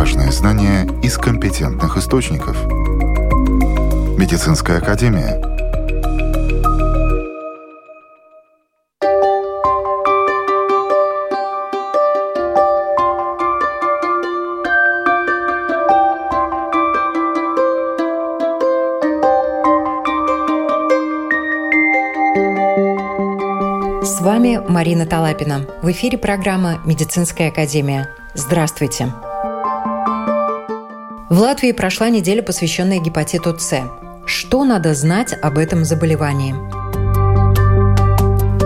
Важные знания из компетентных источников. Медицинская академия. С вами Марина Талапина. В эфире программа «Медицинская академия». Здравствуйте! В Латвии прошла неделя, посвященная гепатиту С. Что надо знать об этом заболевании?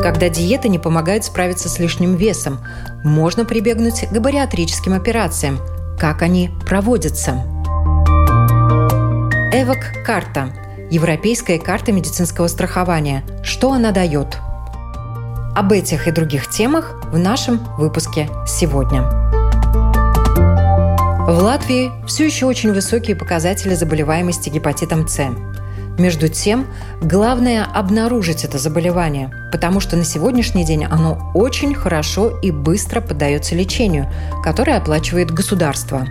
Когда диета не помогает справиться с лишним весом, можно прибегнуть к бариатрическим операциям. Как они проводятся? ЭВОК-карта – Европейская карта медицинского страхования. Что она дает? Об этих и других темах в нашем выпуске сегодня. В Латвии все еще очень высокие показатели заболеваемости гепатитом С. Между тем, главное обнаружить это заболевание, потому что на сегодняшний день оно очень хорошо и быстро поддается лечению, которое оплачивает государство.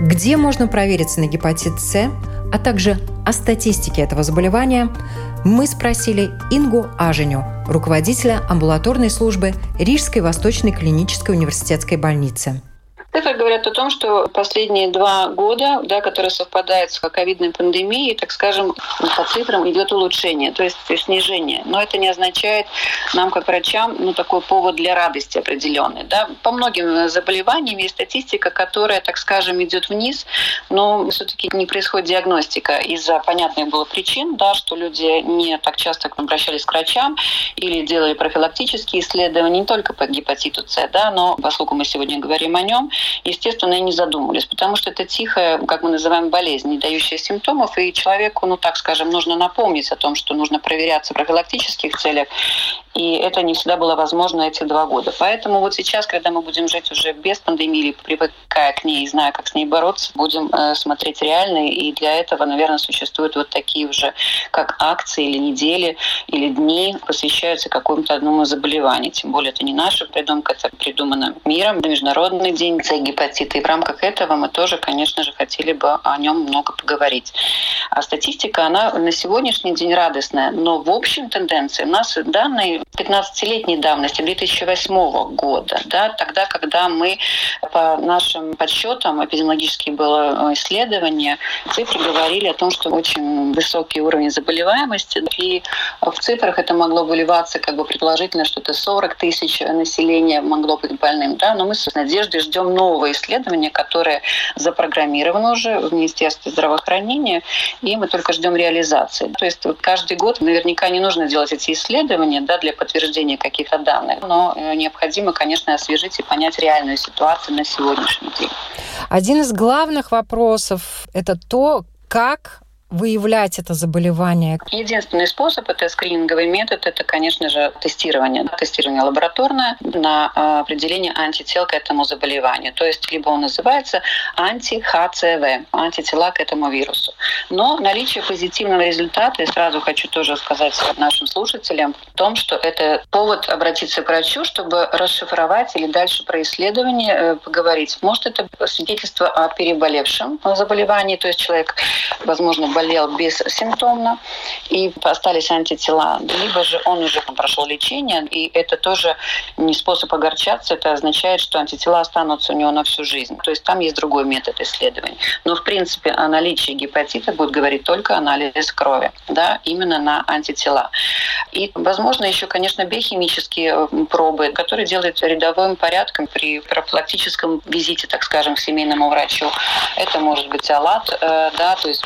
Где можно провериться на гепатит С, а также о статистике этого заболевания, мы спросили Ингу Аженю, руководителя амбулаторной службы Рижской Восточной клинической университетской больницы. Цифры говорят о том, что последние два года, да, которые совпадают с ковидной пандемией, так скажем, по цифрам идет улучшение, то есть снижение. Но это не означает нам, как врачам, ну, такой повод для радости определенный. Да. По многим заболеваниям есть статистика, которая, так скажем, идет вниз, но все-таки не происходит диагностика из-за понятных было причин, да, что люди не так часто обращались к врачам или делали профилактические исследования не только по гепатиту С, да, но поскольку мы сегодня говорим о нем, естественно, и не задумывались, потому что это тихая, как мы называем, болезнь, не дающая симптомов, и человеку, ну так скажем, нужно напомнить о том, что нужно проверяться в профилактических целях, и это не всегда было возможно эти два года. Поэтому вот сейчас, когда мы будем жить уже без пандемии, или привыкая к ней зная, как с ней бороться, будем э, смотреть реально, и для этого, наверное, существуют вот такие уже, как акции или недели, или дни, посвящаются какому-то одному заболеванию. Тем более это не наша придумка, это придумано миром, Международный день С гепатита. И в рамках этого мы тоже, конечно же, хотели бы о нем много поговорить. А статистика, она на сегодняшний день радостная, но в общем тенденции у нас данные 15-летней давности, 2008 года, да, тогда, когда мы по нашим подсчетам, эпидемиологические было исследование, цифры говорили о том, что очень высокий уровень заболеваемости, и в цифрах это могло выливаться как бы предположительно, что это 40 тысяч населения могло быть больным, да, но мы с надеждой ждем нового исследования, которое запрограммировано уже в Министерстве здравоохранения, и мы только ждем реализации. То есть вот каждый год наверняка не нужно делать эти исследования да, для подтверждения каких-то данных, но э, необходимо, конечно, освежить и понять реальную ситуацию на сегодняшний день. Один из главных вопросов – это то, как выявлять это заболевание? Единственный способ – это скрининговый метод, это, конечно же, тестирование. Тестирование лабораторное на а, определение антител к этому заболеванию. То есть либо он называется анти-ХЦВ, антитела к этому вирусу. Но наличие позитивного результата, и сразу хочу тоже сказать нашим слушателям, в том, что это повод обратиться к врачу, чтобы расшифровать или дальше про исследование э, поговорить. Может, это свидетельство о переболевшем заболевании, то есть человек, возможно, болел бессимптомно, и остались антитела. Либо же он уже прошел лечение, и это тоже не способ огорчаться, это означает, что антитела останутся у него на всю жизнь. То есть там есть другой метод исследований. Но, в принципе, о наличии гепатита будет говорить только анализ крови, да, именно на антитела. И, возможно, еще, конечно, биохимические э, пробы, которые делают рядовым порядком при профилактическом визите, так скажем, к семейному врачу. Это может быть алат, э, да, то есть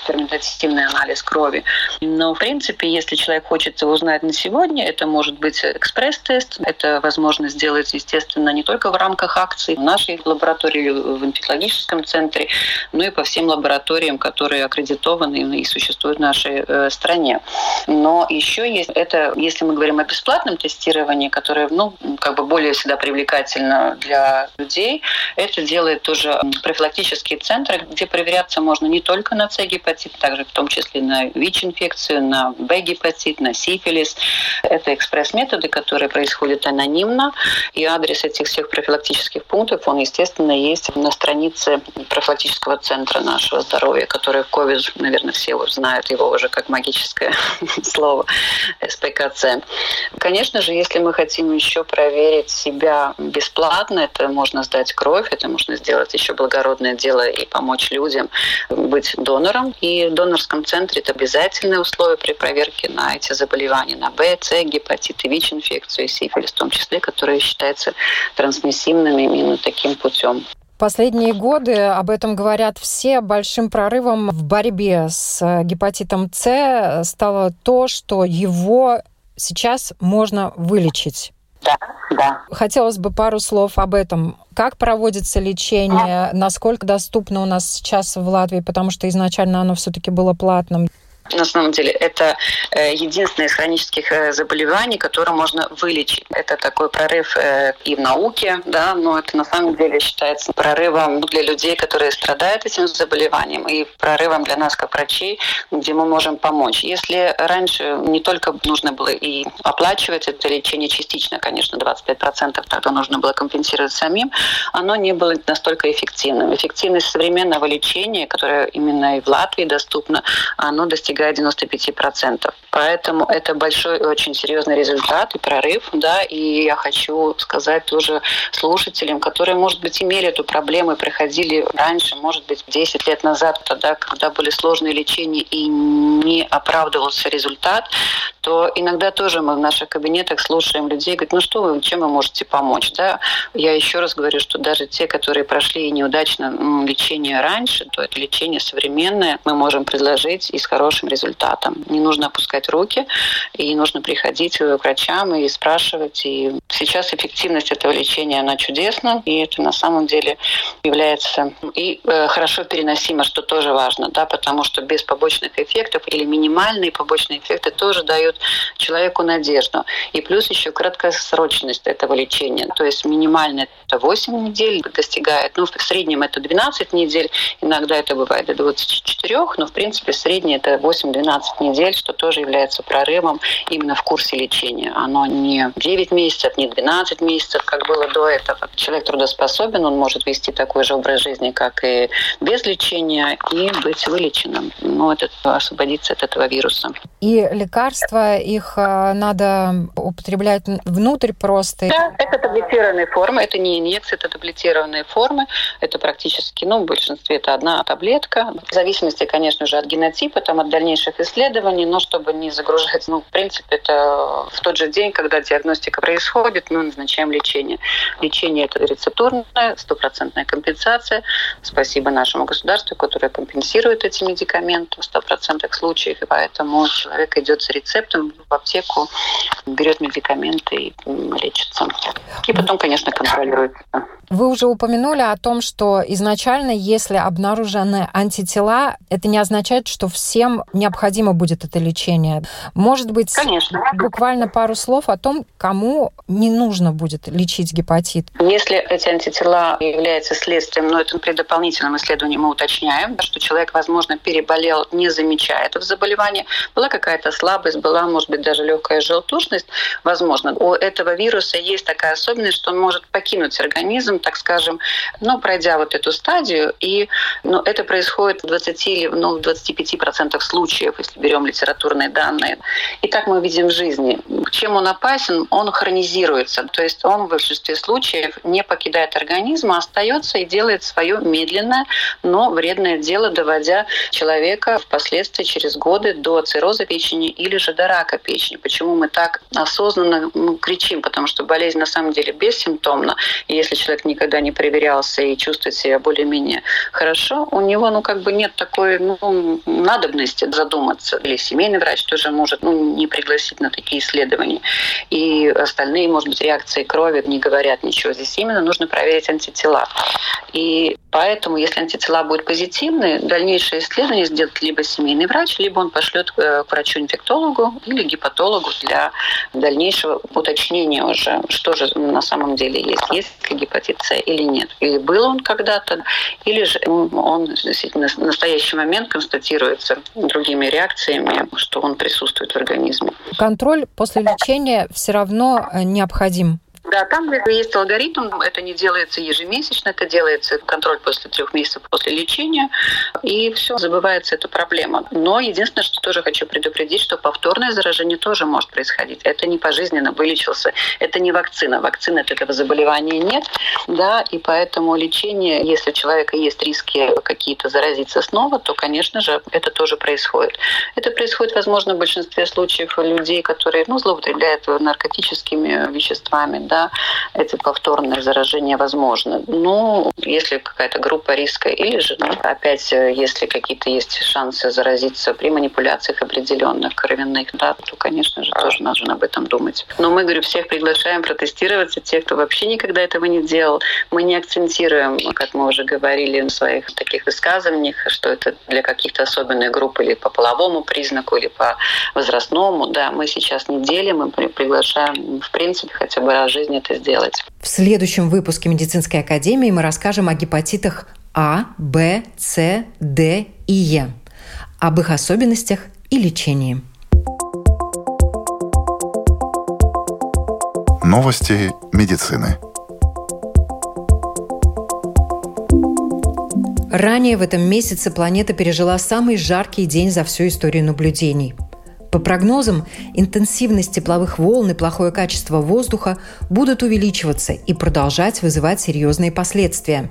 ферментативный анализ крови. Но, в принципе, если человек хочет узнать на сегодня, это может быть экспресс-тест. Это возможно сделать, естественно, не только в рамках акций в нашей лаборатории, в инфекциологическом центре, но и по всем лабораториям, которые аккредитованы и существуют в нашей э, стране. Но еще есть это, если мы говорим о бесплатном тестировании, которое, ну, как бы более всегда привлекательно для людей, это делает тоже профилактические центры, где проверяться можно не только на С гепатит, также в том числе на ВИЧ-инфекцию, на Б-гепатит, на сифилис. Это экспресс-методы, которые происходят анонимно, и адрес этих всех профилактических пунктов, он, естественно, есть на странице профилактического центра нашего здоровья, который COVID, наверное, все уже знают его уже как магическое слово СПКЦ. Конечно же, если мы хотим еще проверить себя бесплатно, это можно сдать кровь, это можно сделать еще благородное дело и помочь людям быть донором. И в донорском центре это обязательное условие при проверке на эти заболевания, на Б, С, гепатит, ВИЧ-инфекцию и сифилис в том числе, которые считаются трансмиссивными именно таким путем. Последние годы об этом говорят все. Большим прорывом в борьбе с гепатитом С стало то, что его сейчас можно вылечить. Да, да. Хотелось бы пару слов об этом. Как проводится лечение? Насколько доступно у нас сейчас в Латвии? Потому что изначально оно все-таки было платным. На самом деле это э, единственное из хронических э, заболеваний, которое можно вылечить. Это такой прорыв э, и в науке, да, но это на самом деле считается прорывом для людей, которые страдают этим заболеванием, и прорывом для нас как врачей, где мы можем помочь. Если раньше не только нужно было и оплачивать это лечение частично, конечно, 25% тогда нужно было компенсировать самим, оно не было настолько эффективным. Эффективность современного лечения, которое именно и в Латвии доступно, оно достигает достигает 95%. Поэтому это большой очень серьезный результат и прорыв, да, и я хочу сказать тоже слушателям, которые, может быть, имели эту проблему и проходили раньше, может быть, 10 лет назад, тогда, когда были сложные лечения и не оправдывался результат, то иногда тоже мы в наших кабинетах слушаем людей, говорят, ну что вы, чем вы можете помочь, да? Я еще раз говорю, что даже те, которые прошли неудачно лечение раньше, то это лечение современное, мы можем предложить и с результатом. Не нужно опускать руки, и нужно приходить к врачам и спрашивать. И сейчас эффективность этого лечения, она чудесна, и это на самом деле является и э, хорошо переносимо, что тоже важно, да, потому что без побочных эффектов или минимальные побочные эффекты тоже дают человеку надежду. И плюс еще краткосрочность этого лечения. То есть минимально это 8 недель достигает, ну, в среднем это 12 недель, иногда это бывает до 24, но в принципе среднее это 8-12 недель, что тоже является прорывом именно в курсе лечения. Оно не 9 месяцев, не 12 месяцев, как было до этого. Человек трудоспособен, он может вести такой же образ жизни, как и без лечения, и быть вылеченным. Но это освободиться от этого вируса. И лекарства, их э, надо употреблять внутрь просто? Да, это таблетированные формы, это не инъекции, это таблетированные формы. Это практически, ну, в большинстве это одна таблетка. В зависимости, конечно же, от генотипа, там, от дальнейших исследований, но чтобы не загружать, ну, в принципе, это в тот же день, когда диагностика происходит, мы назначаем лечение. Лечение это рецептурная, стопроцентная компенсация. Спасибо нашему государству, которое компенсирует эти медикаменты в стопроцентных случаях, и поэтому человек идет с рецептом в аптеку, берет медикаменты и лечится. И потом, конечно, контролируется. Вы уже упомянули о том, что изначально, если обнаружены антитела, это не означает, что всем необходимо будет это лечение. Может быть, Конечно. буквально пару слов о том, кому не нужно будет лечить гепатит. Если эти антитела являются следствием, но это при дополнительном исследовании мы уточняем, что человек, возможно, переболел, не замечая этого заболевания, была какая-то слабость, была, может быть, даже легкая желтушность, возможно. У этого вируса есть такая особенность, что он может покинуть организм, так скажем, ну, пройдя вот эту стадию, и ну, это происходит в 20 или ну, в 25% случаев, если берем литературные данные. И так мы видим в жизни. Чем он опасен? Он хронизируется, то есть он в большинстве случаев не покидает организм, а остается и делает свое медленное, но вредное дело, доводя человека впоследствии через годы до цирроза печени или же до рака печени. Почему мы так осознанно ну, кричим? Потому что болезнь на самом деле бессимптомна. И если человек никогда не проверялся и чувствует себя более-менее хорошо, у него ну как бы нет такой ну, надобности задуматься. Или семейный врач тоже может ну, не пригласить на такие исследования. И остальные, может быть, реакции крови не говорят ничего. Здесь именно нужно проверить антитела. И Поэтому, если антитела будут позитивны, дальнейшее исследование сделает либо семейный врач, либо он пошлет к врачу-инфектологу или гепатологу для дальнейшего уточнения уже, что же на самом деле есть, есть ли гепатит С или нет. Или был он когда-то, или же он в настоящий момент констатируется другими реакциями, что он присутствует в организме. Контроль после лечения все равно необходим да, там есть алгоритм, это не делается ежемесячно, это делается контроль после трех месяцев после лечения, и все, забывается эта проблема. Но единственное, что тоже хочу предупредить, что повторное заражение тоже может происходить. Это не пожизненно вылечился, это не вакцина. Вакцины от этого заболевания нет, да, и поэтому лечение, если у человека есть риски какие-то заразиться снова, то, конечно же, это тоже происходит. Это происходит, возможно, в большинстве случаев людей, которые ну, злоупотребляют наркотическими веществами, да, да, это повторное заражение возможно. Ну, если какая-то группа риска, или же, ну, опять, если какие-то есть шансы заразиться при манипуляциях определенных кровяных, да, то, конечно же, тоже нужно об этом думать. Но мы, говорю, всех приглашаем протестироваться, тех, кто вообще никогда этого не делал. Мы не акцентируем, как мы уже говорили в своих таких высказываниях, что это для каких-то особенных групп или по половому признаку, или по возрастному. Да, мы сейчас не делим, мы приглашаем, в принципе, хотя бы жизни это сделать. В следующем выпуске медицинской академии мы расскажем о гепатитах А, Б, С, Д и Е, об их особенностях и лечении. Новости медицины. Ранее в этом месяце планета пережила самый жаркий день за всю историю наблюдений – по прогнозам, интенсивность тепловых волн и плохое качество воздуха будут увеличиваться и продолжать вызывать серьезные последствия.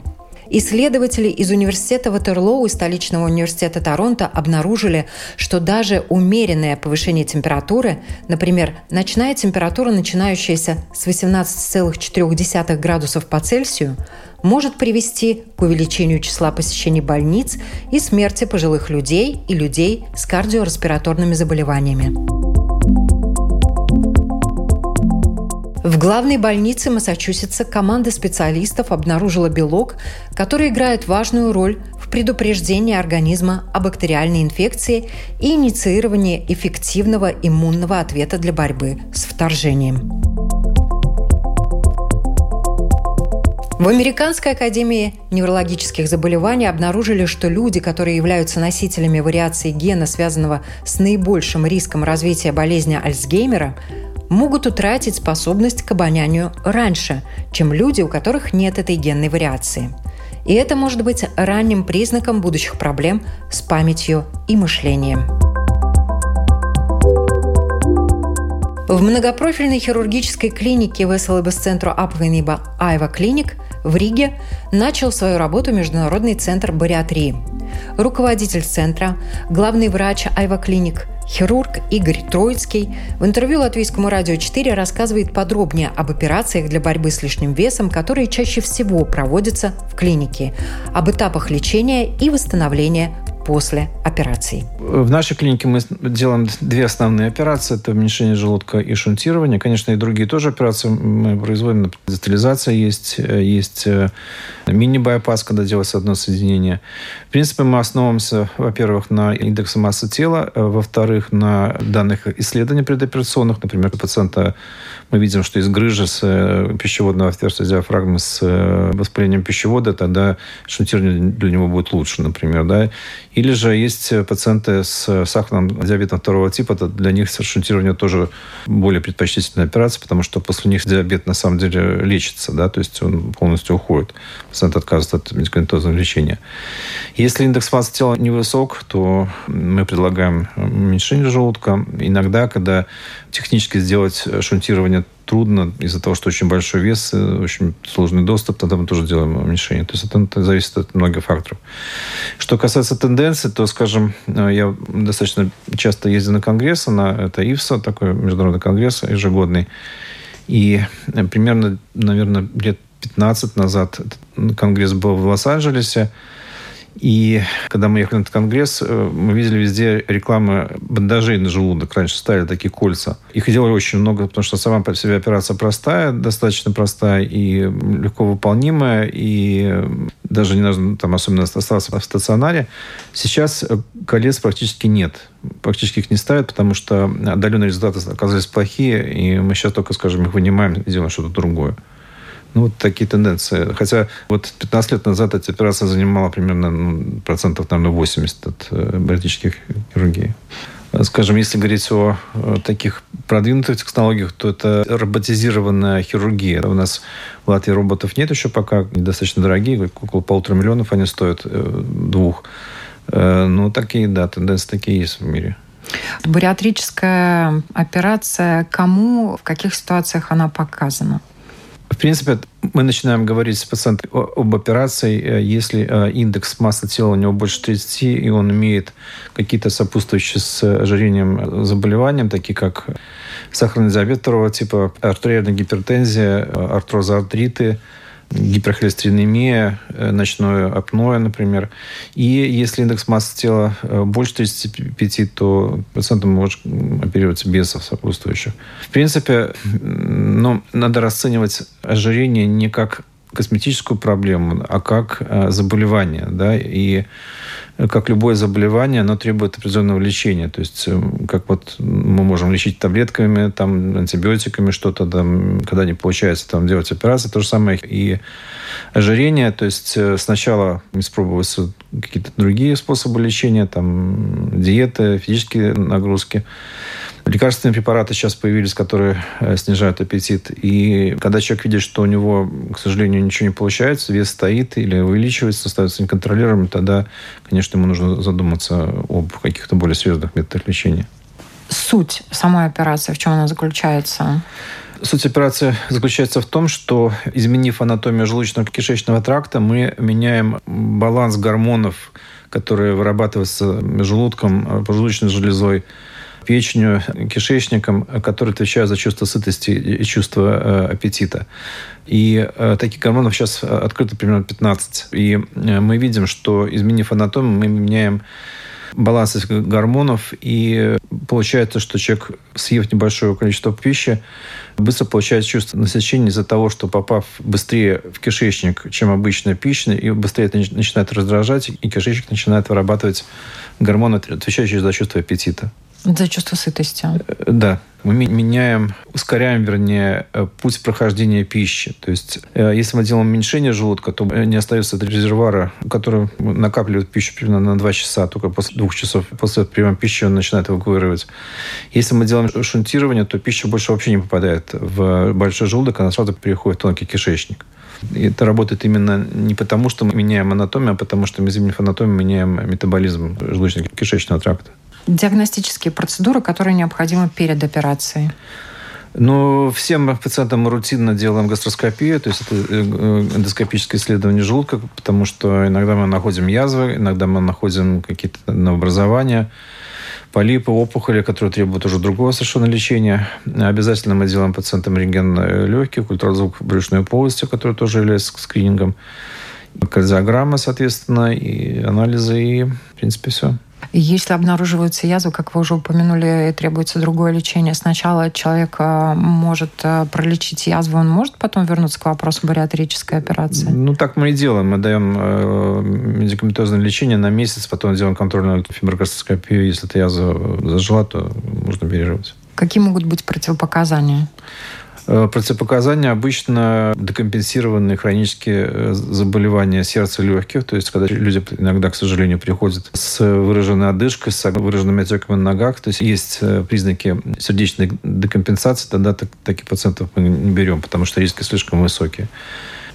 Исследователи из университета Ватерлоу и столичного университета Торонто обнаружили, что даже умеренное повышение температуры, например, ночная температура, начинающаяся с 18,4 градусов по Цельсию, может привести к увеличению числа посещений больниц и смерти пожилых людей и людей с кардиореспираторными заболеваниями. В главной больнице Массачусетса команда специалистов обнаружила белок, который играет важную роль в предупреждении организма о бактериальной инфекции и инициировании эффективного иммунного ответа для борьбы с вторжением. В Американской академии неврологических заболеваний обнаружили, что люди, которые являются носителями вариации гена, связанного с наибольшим риском развития болезни Альцгеймера, могут утратить способность к обонянию раньше, чем люди, у которых нет этой генной вариации. И это может быть ранним признаком будущих проблем с памятью и мышлением. В многопрофильной хирургической клинике ВСЛБ центру Апвениба Айва Клиник в Риге начал свою работу Международный центр бариатрии. Руководитель центра, главный врач Айва Клиник, хирург Игорь Троицкий в интервью Латвийскому радио 4 рассказывает подробнее об операциях для борьбы с лишним весом, которые чаще всего проводятся в клинике, об этапах лечения и восстановления после операций. В нашей клинике мы делаем две основные операции. Это уменьшение желудка и шунтирование. Конечно, и другие тоже операции мы производим. Детализация есть, есть э, мини-байпас, когда делается одно соединение. В принципе, мы основываемся, во-первых, на индексе массы тела, э, во-вторых, на данных исследований предоперационных. Например, у пациента мы видим, что есть грыжа с э, пищеводного отверстия диафрагмы с воспалением пищевода, тогда шунтирование для него будет лучше, например. Да? Или же есть пациенты с сахарным диабетом второго типа, это для них шунтирование тоже более предпочтительная операция, потому что после них диабет на самом деле лечится, да, то есть он полностью уходит. Пациент отказывается от медикаментозного лечения. Если индекс массы тела невысок, то мы предлагаем уменьшение желудка. Иногда, когда технически сделать шунтирование трудно из-за того, что очень большой вес, э, очень сложный доступ, тогда мы тоже делаем уменьшение. То есть это, зависит от многих факторов. Что касается тенденций, то, скажем, э, я достаточно часто ездил на конгрессы, на это ИФСА, такой международный конгресс ежегодный. И э, примерно, наверное, лет 15 назад конгресс был в Лос-Анджелесе. И когда мы ехали на этот конгресс, э, мы видели везде рекламы бандажей на желудок. Раньше ставили такие кольца. Их делали очень много, потому что сама по себе операция простая, достаточно простая и легко выполнимая. И даже не нужно там особенно оставаться в стационаре. Сейчас э, колец практически нет. Практически их не ставят, потому что отдаленные результаты оказались плохие, и мы сейчас только, скажем, их вынимаем и делаем что-то другое. Ну, вот такие тенденции. Хотя вот 15 лет назад эта операция занимала примерно ну, процентов, наверное, 80 от э, хирургии. Скажем, если говорить о таких продвинутых технологиях, то это роботизированная хирургия. У нас в Латвии роботов нет еще пока, недостаточно дорогие, около полутора миллионов они стоят, э, двух. Э, ну, такие, да, тенденции такие есть в мире. Бариатрическая операция, кому, в каких ситуациях она показана? В принципе, мы начинаем говорить с пациентом об операции, э, если э, индекс массы тела у него больше 30, и он имеет какие-то сопутствующие с ожирением заболевания, такие как сахарный диабет второго типа, артериальная гипертензия, э, артроза артриты, гиперхолестеринемия, э, ночное апноэ, например. И если индекс массы тела э, больше 35, то пациенту может оперироваться без сопутствующих. В принципе, ну, надо расценивать ожирение не как косметическую проблему, а как заболевание. Да? И как любое заболевание, оно требует определенного лечения. То есть, э, как вот мы можем лечить таблетками, там, антибиотиками что-то, там, когда не получается там, делать операции, то же самое и ожирение. То есть, э, сначала испробуются какие-то другие способы лечения, там, диеты, физические нагрузки. Лекарственные препараты сейчас появились, которые э, снижают аппетит. И когда человек видит, что у него, к сожалению, ничего не получается, вес стоит или увеличивается, становится неконтролируемым, тогда, конечно, ему нужно задуматься об каких-то более серьезных методах лечения. Суть самой операции, в чем она заключается? Суть операции заключается в том, что, изменив анатомию желудочно-кишечного тракта, мы меняем баланс гормонов, которые вырабатываются желудком, поджелудочной железой, печенью, кишечником, которые отвечают за чувство сытости и чувство э, аппетита. И э, таких гормонов сейчас открыто примерно 15. И э, мы видим, что, изменив анатомию, мы меняем баланс этих гормонов, и получается, что человек, съев небольшое количество пищи, быстро получает чувство насыщения из-за того, что попав быстрее в кишечник, чем обычная пища, и быстрее это начинает раздражать, и кишечник начинает вырабатывать гормоны, отвечающие за чувство аппетита. За чувство сытости. Э, да. Мы меняем, ускоряем, вернее, э, путь прохождения пищи. То есть, э, если мы делаем уменьшение желудка, то не остается резервуара, который накапливает пищу примерно на 2 часа. Только после двух часов после приема пищи он начинает эвакуировать. Если мы делаем шунтирование, то пища больше вообще не попадает в большой желудок, она сразу переходит в тонкий кишечник. И это работает именно не потому, что мы меняем анатомию, а потому что мы, изменив анатомию, меняем метаболизм желудочно-кишечного тракта диагностические процедуры, которые необходимы перед операцией? Ну, всем пациентам мы рутинно делаем гастроскопию, то есть это э, эндоскопическое исследование желудка, потому что иногда мы находим язвы, иногда мы находим какие-то новообразования, полипы, опухоли, которые требуют уже другого совершенно лечения. Обязательно мы делаем пациентам рентген легких, ультразвук брюшной полости, который тоже является скринингом, кардиограмма, соответственно, и анализы, и, в принципе, все. Если обнаруживаются язвы, как вы уже упомянули, требуется другое лечение. Сначала человек э, может э, пролечить язву, он может потом вернуться к вопросу бариатрической операции? Ну, так мы и делаем. Мы даем э, медикаментозное лечение на месяц, потом делаем контрольную фиброгастроскопию. Если эта язва зажила, то можно оперировать. Какие могут быть противопоказания? Э, противопоказания обычно декомпенсированные хронические э, заболевания сердца и легких. То есть, когда люди иногда, к сожалению, приходят с выраженной одышкой, с выраженными отеками на ногах, то есть есть э, признаки сердечной декомпенсации, тогда таких пациентов мы не берем, потому что риски слишком высокие.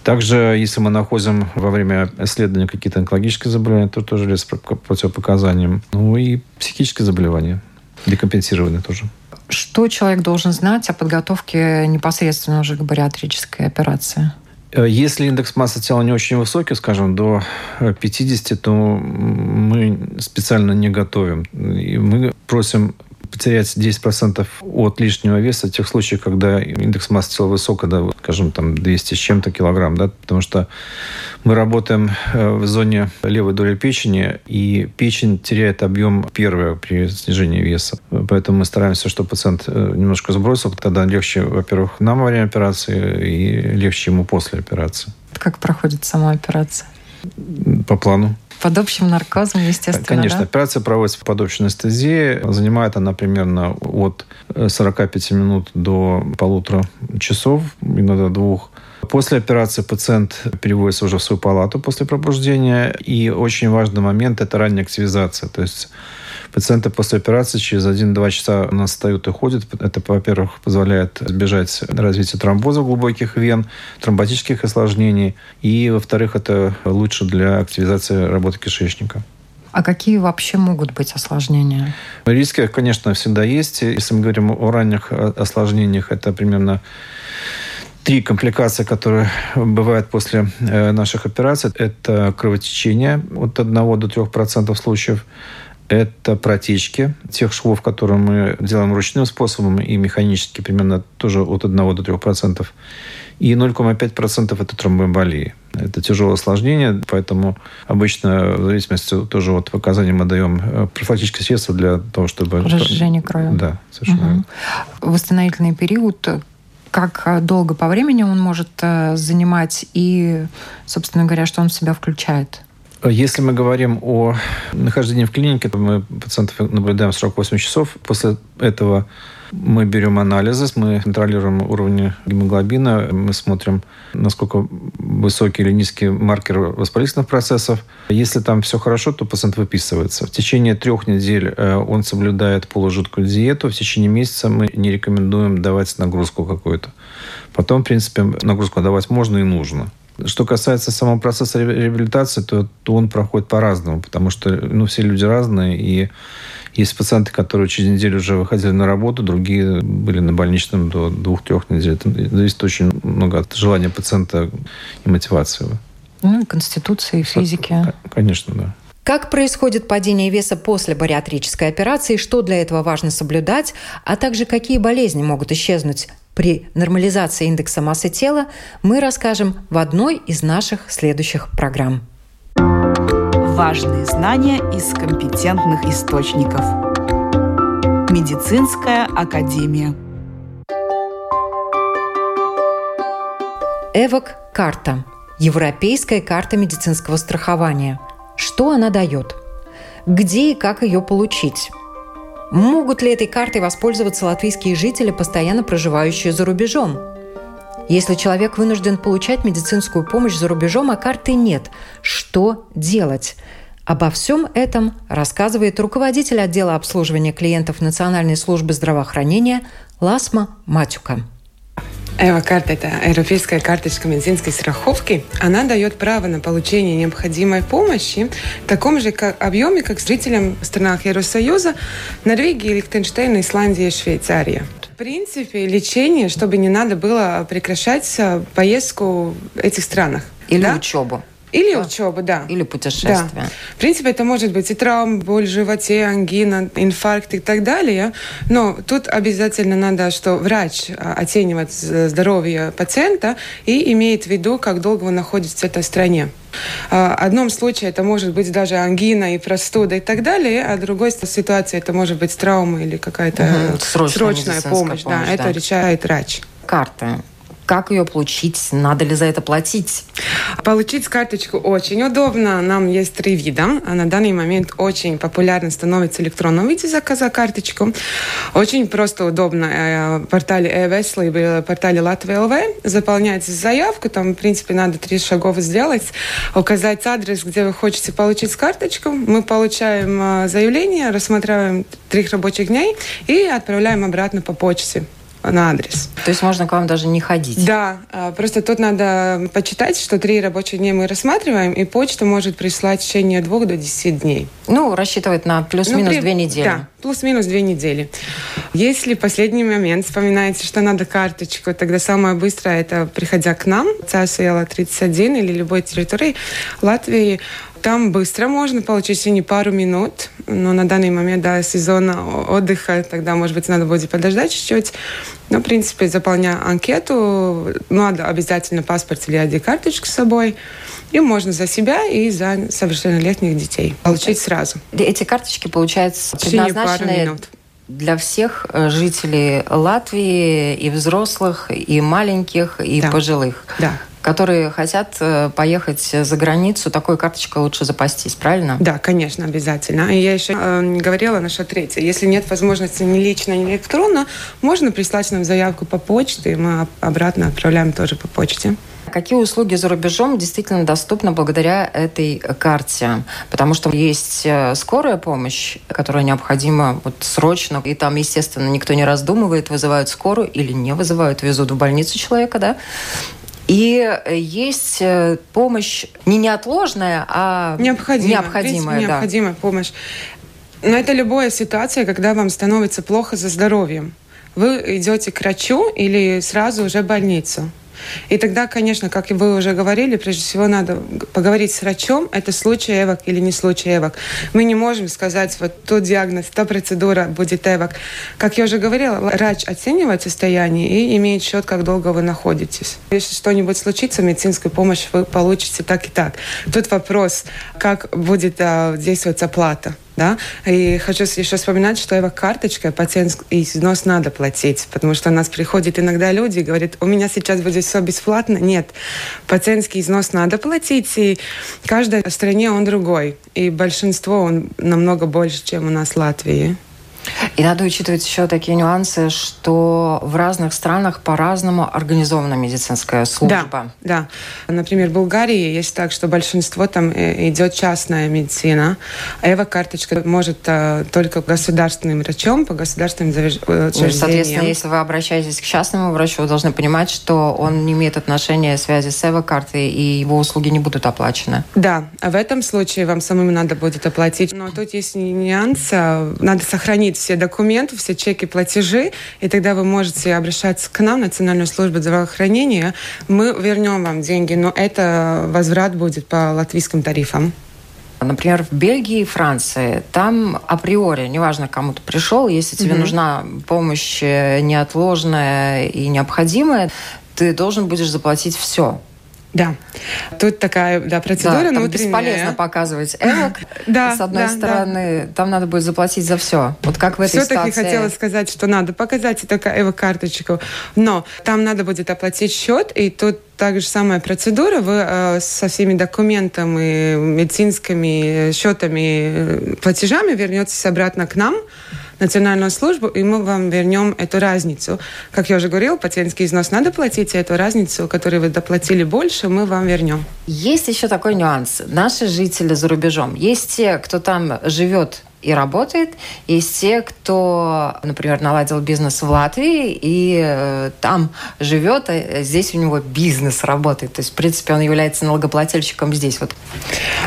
Также, если мы находим во время исследования какие-то онкологические заболевания, то тоже является противопоказанием. Ну и психические заболевания декомпенсированные тоже. Что человек должен знать о подготовке непосредственно уже к бариатрической операции? Э, если индекс массы тела не очень высокий, скажем, до 50, то мы специально не готовим. И мы просим потерять 10% от лишнего веса в тех случаях, когда индекс массы тела высок, да, скажем, там 200 с чем-то килограмм, да, потому что мы работаем э, в зоне левой доли печени, и печень теряет объем первое при снижении веса. Поэтому мы стараемся, чтобы пациент э, немножко сбросил, тогда легче, во-первых, нам во время операции и легче ему после операции. Как проходит сама операция? По плану. Под общим наркозом, естественно, Конечно, да? операция проводится под общей анестезией. Занимает она примерно от 45 минут до полутора часов, иногда двух. После операции пациент переводится уже в свою палату после пробуждения. И очень важный момент – это ранняя активизация. То есть Пациенты после операции через 1-2 часа у нас встают и ходят. Это, во-первых, позволяет избежать развития тромбоза глубоких вен, тромботических осложнений. И, во-вторых, это лучше для активизации работы кишечника. А какие вообще могут быть осложнения? Риски, конечно, всегда есть. Если мы говорим о ранних осложнениях, это примерно три компликации, которые бывают после э, наших операций. Это кровотечение от 1 до 3% случаев это протечки тех швов, которые мы делаем ручным способом и механически примерно тоже от 1 до 3%. И 0,5% это тромбоэмболии. Это тяжелое осложнение, поэтому обычно, в зависимости тоже от показаний, мы даем э, профилактические средства для того, чтобы... Разжижение крови. Да, совершенно угу. Восстановительный период как долго по времени он может э, занимать и, собственно говоря, что он в себя включает? Если мы говорим о нахождении в клинике, то мы пациентов наблюдаем 48 часов. После этого мы берем анализы, мы контролируем уровни гемоглобина, мы смотрим, насколько высокий или низкий маркер воспалительных процессов. Если там все хорошо, то пациент выписывается. В течение трех недель э, он соблюдает полужидкую диету. В течение месяца мы не рекомендуем давать нагрузку какую-то. Потом, в принципе, нагрузку давать можно и нужно. Что касается самого процесса реабилитации, то, то он проходит по-разному, потому что ну, все люди разные, и есть пациенты, которые через неделю уже выходили на работу, другие были на больничном до двух-трех недель. Это зависит очень много от желания пациента и мотивации. Ну, конституции, физики. Конечно, да. Как происходит падение веса после бариатрической операции, что для этого важно соблюдать, а также какие болезни могут исчезнуть при нормализации индекса массы тела, мы расскажем в одной из наших следующих программ. Важные знания из компетентных источников. Медицинская академия. Эвок карта. Европейская карта медицинского страхования – что она дает? Где и как ее получить? Могут ли этой картой воспользоваться латвийские жители, постоянно проживающие за рубежом? Если человек вынужден получать медицинскую помощь за рубежом, а карты нет, что делать? Обо всем этом рассказывает руководитель отдела обслуживания клиентов Национальной службы здравоохранения Ласма Матюка. Эва-карта – это европейская карточка медицинской страховки. Она дает право на получение необходимой помощи в таком же объеме, как жителям странах Евросоюза, Норвегии, Лихтенштейна, Исландии и Швейцарии. В принципе, лечение, чтобы не надо было прекращать поездку в этих странах. Или да? учебу. Или да. учеба, да. Или путешествие. Да. В принципе, это может быть и травма, боль в животе, ангина, инфаркт и так далее. Но тут обязательно надо, что врач а, оценивает здоровье пациента и имеет в виду, как долго он находится в этой стране. А, в одном случае это может быть даже ангина и простуда и так далее, а в другой ситуации это может быть травма или какая-то угу. срочная, срочная помощь. помощь. Да, да, это решает врач. Карта как ее получить? Надо ли за это платить? Получить карточку очень удобно. Нам есть три вида. А на данный момент очень популярно становится электронном виде заказа карточку. Очень просто удобно э, в портале ЭВС либо в портале Латвия ЛВ. Заполнять заявку. Там, в принципе, надо три шагов сделать. Указать адрес, где вы хотите получить карточку. Мы получаем э, заявление, рассматриваем три рабочих дней и отправляем обратно по почте на адрес. То есть можно к вам даже не ходить? Да, а, просто тут надо почитать, что три рабочих дня мы рассматриваем, и почта может прислать в течение двух до десяти дней. Ну, рассчитывать на плюс-минус ну, при... две недели. Да, плюс-минус две недели. Если последний момент вспоминаете, что надо карточку, тогда самое быстрое это приходя к нам, ЦАСУЭЛа 31 или любой территории Латвии, там быстро можно получить, не пару минут, но на данный момент, да, сезона отдыха, тогда, может быть, надо будет подождать чуть-чуть. Но, в принципе, заполняя анкету, надо обязательно паспорт или ID-карточку с собой. И можно за себя и за совершеннолетних детей получить сразу. Эти карточки, получается, предназначены для всех э, жителей Латвии, и взрослых, и маленьких, и да. пожилых. Да. которые хотят э, поехать за границу, такой карточкой лучше запастись, правильно? Да, конечно, обязательно. И я еще э, говорила, наша третья, если нет возможности ни лично, ни электронно, можно прислать нам заявку по почте, и мы обратно отправляем тоже по почте. Какие услуги за рубежом действительно доступны благодаря этой карте? Потому что есть э, скорая помощь, которая необходима вот срочно, и там, естественно, никто не раздумывает, вызывают скорую или не вызывают, везут в больницу человека, да? И есть э, помощь не неотложная, а необходимая, необходимая, да. необходимая помощь. Но это любая ситуация, когда вам становится плохо за здоровьем. Вы идете к врачу или сразу уже в больницу. И тогда, конечно, как вы уже говорили, прежде всего надо поговорить с врачом, это случай эвак или не случай эвак. Мы не можем сказать, вот тот диагноз, та процедура будет эвак. Как я уже говорила, врач оценивает состояние и имеет счет, как долго вы находитесь. Если что-нибудь случится, медицинскую помощь вы получите так и так. Тут вопрос, как будет а, действовать оплата. Да? И хочу еще вспоминать, что эва карточка пациентский износ надо платить, потому что у нас приходят иногда люди и говорят, у меня сейчас будет все бесплатно. Нет, пациентский износ надо платить, и в каждой стране он другой. И большинство он намного больше, чем у нас в Латвии. И надо учитывать еще такие нюансы, что в разных странах по-разному организована медицинская служба. Да, да. Например, в Болгарии есть так, что большинство там э, идет частная медицина. Эва-карточка может а, только государственным врачом по государственным э, ну, учреждениям. Соответственно, если вы обращаетесь к частному врачу, вы должны понимать, что он не имеет отношения связи с Эва-картой, и его услуги не будут оплачены. Да, а в этом случае вам самому надо будет оплатить. Но тут есть нюанс, надо сохранить сохранить все документы, все чеки, платежи, и тогда вы можете обращаться к нам, Национальную службу здравоохранения. Мы вернем вам деньги, но это возврат будет по латвийским тарифам. Например, в Бельгии и Франции, там априори, неважно, кому ты пришел, если тебе mm-hmm. нужна помощь неотложная и необходимая, ты должен будешь заплатить все. Да. Тут такая да, процедура да, там бесполезно показывать эвок. да, с одной да, стороны, да. там надо будет заплатить за все. Вот как в этой Все-таки ситуации... хотела сказать, что надо показать только эвок-карточку, но там надо будет оплатить счет, и тут так же самая процедура. Вы э, со всеми документами, медицинскими счетами, э, платежами вернетесь обратно к нам национальную службу, и мы вам вернем эту разницу. Как я уже говорил, пациентский износ надо платить, и эту разницу, которую вы доплатили больше, мы вам вернем. Есть еще такой нюанс. Наши жители за рубежом, есть те, кто там живет и работает. Есть те, кто, например, наладил бизнес в Латвии и э, там живет, а здесь у него бизнес работает. То есть, в принципе, он является налогоплательщиком здесь. Вот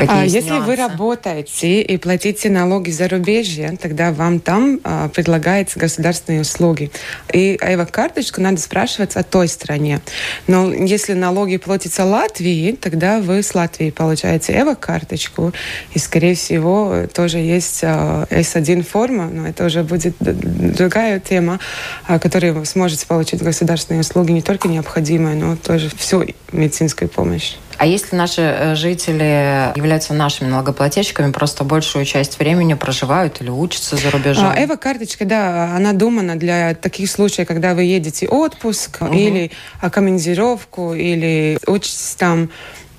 а, если нюансы? вы работаете и платите налоги за рубежье, тогда вам там а, предлагаются государственные услуги. И эво-карточку надо спрашивать о той стране. Но если налоги платятся Латвии, тогда вы с Латвии получаете эво-карточку, и, скорее всего, тоже есть а, S1 форма, но это уже будет другая тема, которой вы сможете получить государственные услуги, не только необходимые, но тоже всю медицинскую помощь. А если наши э, жители являются нашими налогоплательщиками, просто большую часть времени проживают или учатся за рубежом? А, Эва-карточка, да, она думана для таких случаев, когда вы едете отпуск угу. или командировку, или учитесь там,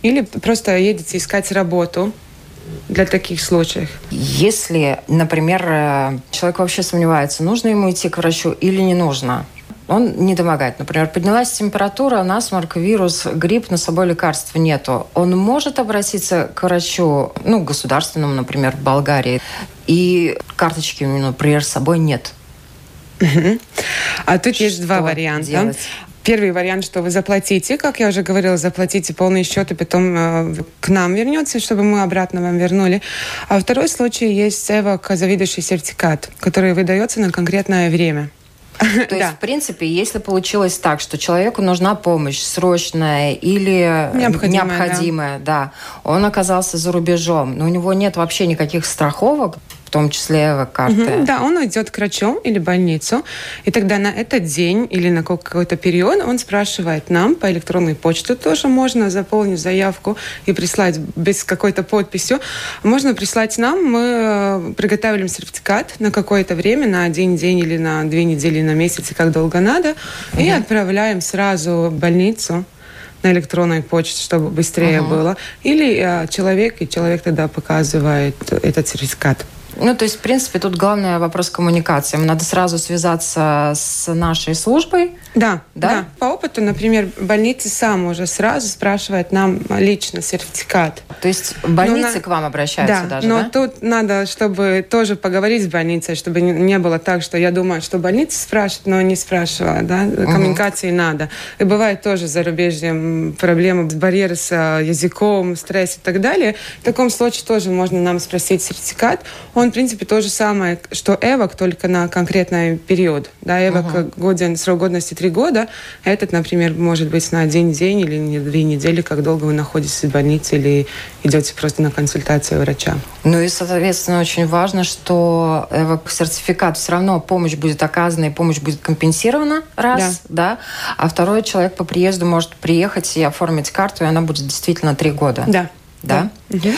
или просто едете искать работу для таких случаев. Если, например, э, человек вообще сомневается, нужно ему идти к врачу или не нужно, он не домогает. Например, поднялась температура, насморк, вирус, грипп, на собой лекарства нету. Он может обратиться к врачу, ну, государственному, например, в Болгарии, и карточки, например, с собой нет. А тут Что есть два варианта. Делать? Первый вариант, что вы заплатите, как я уже говорила, заплатите полный счет, и потом э, к нам вернется, чтобы мы обратно вам вернули. А второй случай есть ЭВОК, завидующий сертификат, который выдается на конкретное время. То есть, в принципе, если получилось так, что человеку нужна помощь срочная или необходимая, необходимая да. да, он оказался за рубежом, но у него нет вообще никаких страховок, в том числе карты. Угу, да, он идет к врачу или больницу, и тогда на этот день или на какой-то период он спрашивает нам по электронной почте, тоже можно заполнить заявку и прислать без какой-то подписью. Можно прислать нам, мы э, приготовим сертификат на какое-то время, на один день или на две недели, на месяц, как долго надо, угу. и отправляем сразу в больницу на электронной почте, чтобы быстрее uh-huh. было. Или э, человек, и человек тогда показывает этот сертификат. Ну, то есть, в принципе, тут главный вопрос коммуникации. Надо сразу связаться с нашей службой. Да, да, да. По опыту, например, больница сам уже сразу спрашивает нам лично сертификат. То есть больницы но, к вам обращаются да, даже, но да? тут надо, чтобы тоже поговорить с больницей, чтобы не было так, что я думаю, что больница спрашивает, но не спрашивала, да? Коммуникации угу. надо. И бывает тоже зарубежьем проблемы, барьеры с э, языком, стресс и так далее. В таком случае тоже можно нам спросить сертификат. Он он, в принципе, то же самое, что ЭВАК, только на конкретный период. Да, ЭВАК uh-huh. годен, срок годности три года, а этот, например, может быть на один день или не две недели, как долго вы находитесь в больнице или идете просто на консультацию врача. Ну и, соответственно, очень важно, что ЭВАК-сертификат все равно помощь будет оказана и помощь будет компенсирована, раз, да. да, а второй человек по приезду может приехать и оформить карту, и она будет действительно три года. Да. Да? да. Угу.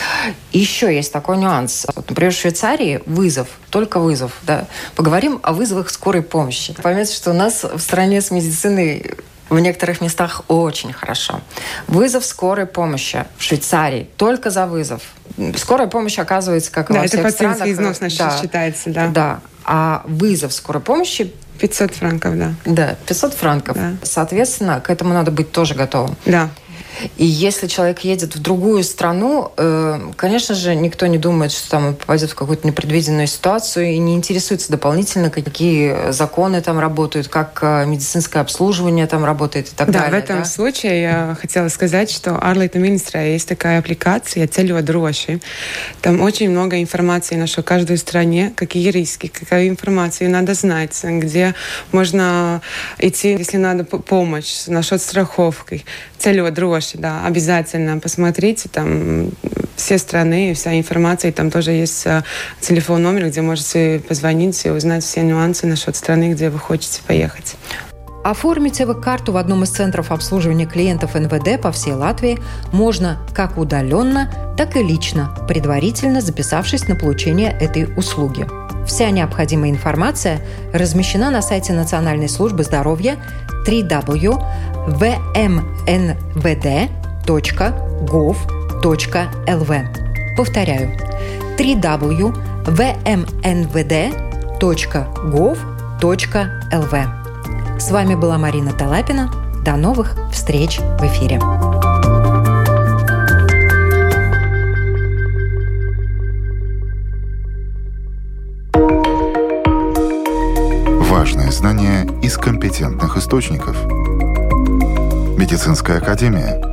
Еще есть такой нюанс. Например, в Швейцарии вызов, только вызов. Да? Поговорим о вызовах скорой помощи. Поймете, что у нас в стране с медициной в некоторых местах очень хорошо. Вызов скорой помощи в Швейцарии только за вызов. Скорая помощь оказывается, как да, во всех странах. Да, это износ, значит, да, считается, да. Да. А вызов скорой помощи 500 франков, да. Да, 500 франков. Да. Соответственно, к этому надо быть тоже готовым. Да. И если человек едет в другую страну, э, конечно же, никто не думает, что там он попадет в какую-то непредвиденную ситуацию и не интересуется дополнительно, какие законы там работают, как э, медицинское обслуживание там работает и так да, далее. В этом да, случае я хотела сказать, что Арлайта Министра есть такая аппликация «Целево дрожи». Там очень много информации на что каждой стране, какие риски, какую информацию надо знать, где можно идти, если надо помощь, насчет страховки. Целево дрожи Польши, да, обязательно посмотрите, там все страны, вся информация, там тоже есть э, телефон номер, где можете позвонить и узнать все нюансы насчет страны, где вы хотите поехать. Оформить ЭВК-карту в одном из центров обслуживания клиентов НВД по всей Латвии можно как удаленно, так и лично, предварительно записавшись на получение этой услуги. Вся необходимая информация размещена на сайте Национальной службы здоровья www.vmnvd.gov.lv. Повторяю, www.vmnvd.gov.lv. С вами была Марина Талапина. До новых встреч в эфире. Важные знания из компетентных источников. Медицинская академия –